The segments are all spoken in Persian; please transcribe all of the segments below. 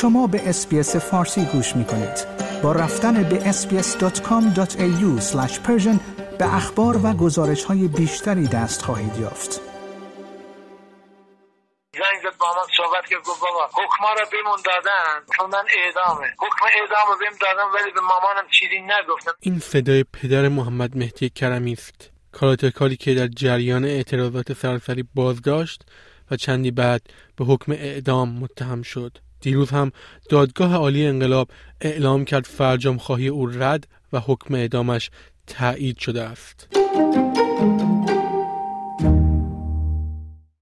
شما به اسپیس فارسی گوش می کنید. با رفتن به sbs.com.au به اخبار و گزارش های بیشتری دست خواهید یافت. زنگ زد با من صحبت که گفت بابا حکما رو بمون دادن. من اعدامه. حکم اعدام رو بهم دادن ولی به مامانم چیزی نگفتم این صدای پدر محمد مهدی کرمی است. کاراتکاری که در جریان اعتراضات سراسری بازداشت و چندی بعد به حکم اعدام متهم شد. دیروز هم دادگاه عالی انقلاب اعلام کرد فرجام خواهی او رد و حکم اعدامش تایید شده است.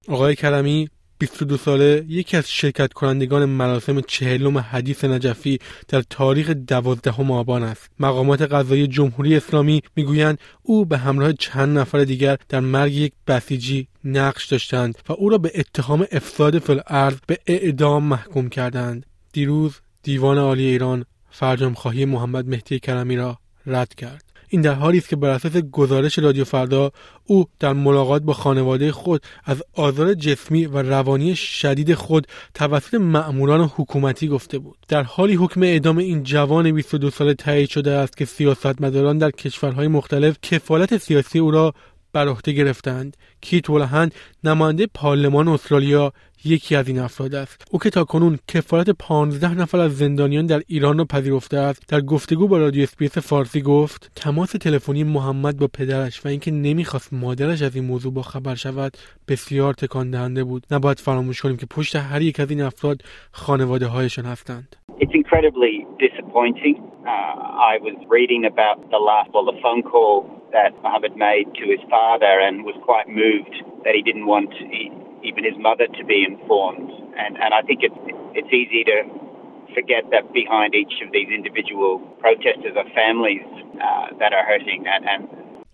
آقای کرمی 22 ساله یکی از شرکت کنندگان مراسم چهلم حدیث نجفی در تاریخ دوازدهم آبان است. مقامات قضایی جمهوری اسلامی می‌گویند او به همراه چند نفر دیگر در مرگ یک بسیجی نقش داشتند و او را به اتهام افساد فلعرض به اعدام محکوم کردند. دیروز دیوان عالی ایران فرجام خواهی محمد مهدی کرمی را رد کرد. این در حالی است که بر اساس گزارش رادیو فردا او در ملاقات با خانواده خود از آزار جسمی و روانی شدید خود توسط مأموران حکومتی گفته بود. در حالی حکم اعدام این جوان 22 ساله تایید شده است که سیاستمداران در کشورهای مختلف کفالت سیاسی او را بر عهده گرفتند. کیت ولهند نماینده پارلمان استرالیا یکی از این افراد است. او که تاکنون کفالت پانزده نفر از زندانیان در ایران را پذیرفته است در گفتگو با رادیو اسپیس فارسی گفت تماس تلفنی محمد با پدرش و اینکه نمی‌خواست مادرش از این موضوع با خبر شود بسیار تکان دهنده بود. نباید فراموش کنیم که پشت هر یک از این افراد خانواده هایشان هستند. It's incredibly disappointing. Uh, I was reading about the last, well, the phone call that Mohammed made to his father and was quite moved that he didn't want even his mother to be informed. And, and I think it's, it's easy to forget that behind each of these individual protesters are families uh, that are hurting. And, and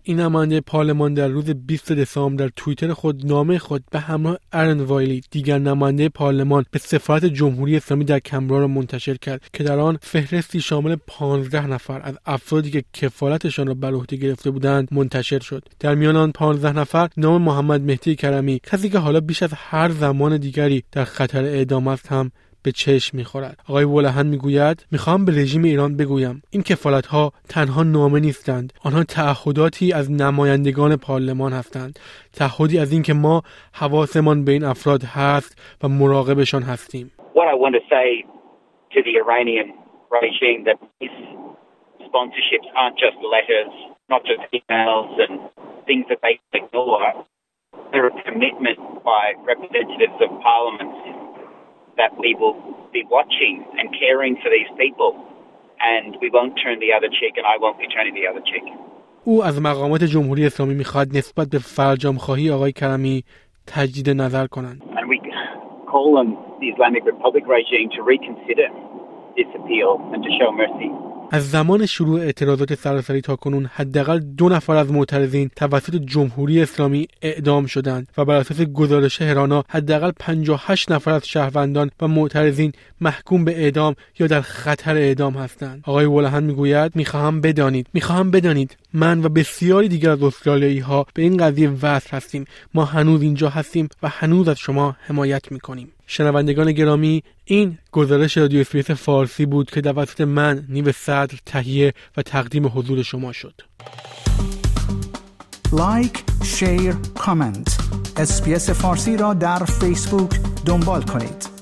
این نماینده پارلمان در روز 20 دسامبر در توییتر خود نامه خود به همراه ارن وایلی دیگر نماینده پارلمان به سفارت جمهوری اسلامی در کمبرا را منتشر کرد که در آن فهرستی شامل 15 نفر از افرادی که کفالتشان را بر عهده گرفته بودند منتشر شد. در میان آن 15 نفر نام محمد مهدی کرمی کسی که حالا بیش از هر زمان دیگری در خطر اعدام است هم به چشم می‌خورد. آقای ولهن می‌گوید می‌خواهم به رژیم ایران بگویم. این کفالت ها تنها نامه نیستند. آنها تعهداتی از نمایندگان پارلمان هستند. تعهدی از اینکه ما حواسمان به این افراد هست و مراقبشان هستیم. What I want by representatives of parliaments. that we will be watching and caring for these people. And we won't turn the other cheek, and I won't be turning the other cheek. او از مقامات جمهوری اسلامی میخواد نسبت به فرجام خواهی آقای کرمی تجدید نظر کنند. And we call on the Islamic Republic regime to reconsider this appeal and to show mercy. از زمان شروع اعتراضات سراسری تا کنون حداقل دو نفر از معترضین توسط جمهوری اسلامی اعدام شدند و بر اساس گزارش هرانا حداقل 58 نفر از شهروندان و معترضین محکوم به اعدام یا در خطر اعدام هستند. آقای ولهن می‌گوید می‌خواهم بدانید می‌خواهم بدانید. من و بسیاری دیگر از استرالیایی ها به این قضیه وصل هستیم. ما هنوز اینجا هستیم و هنوز از شما حمایت می‌کنیم. شنوندگان گرامی این گزارش رادیو SBS فارسی بود که توسط من نیو صدر تهیه و تقدیم حضور شما شد. like share comment. اسپیس فارسی را در فیسبوک دنبال کنید.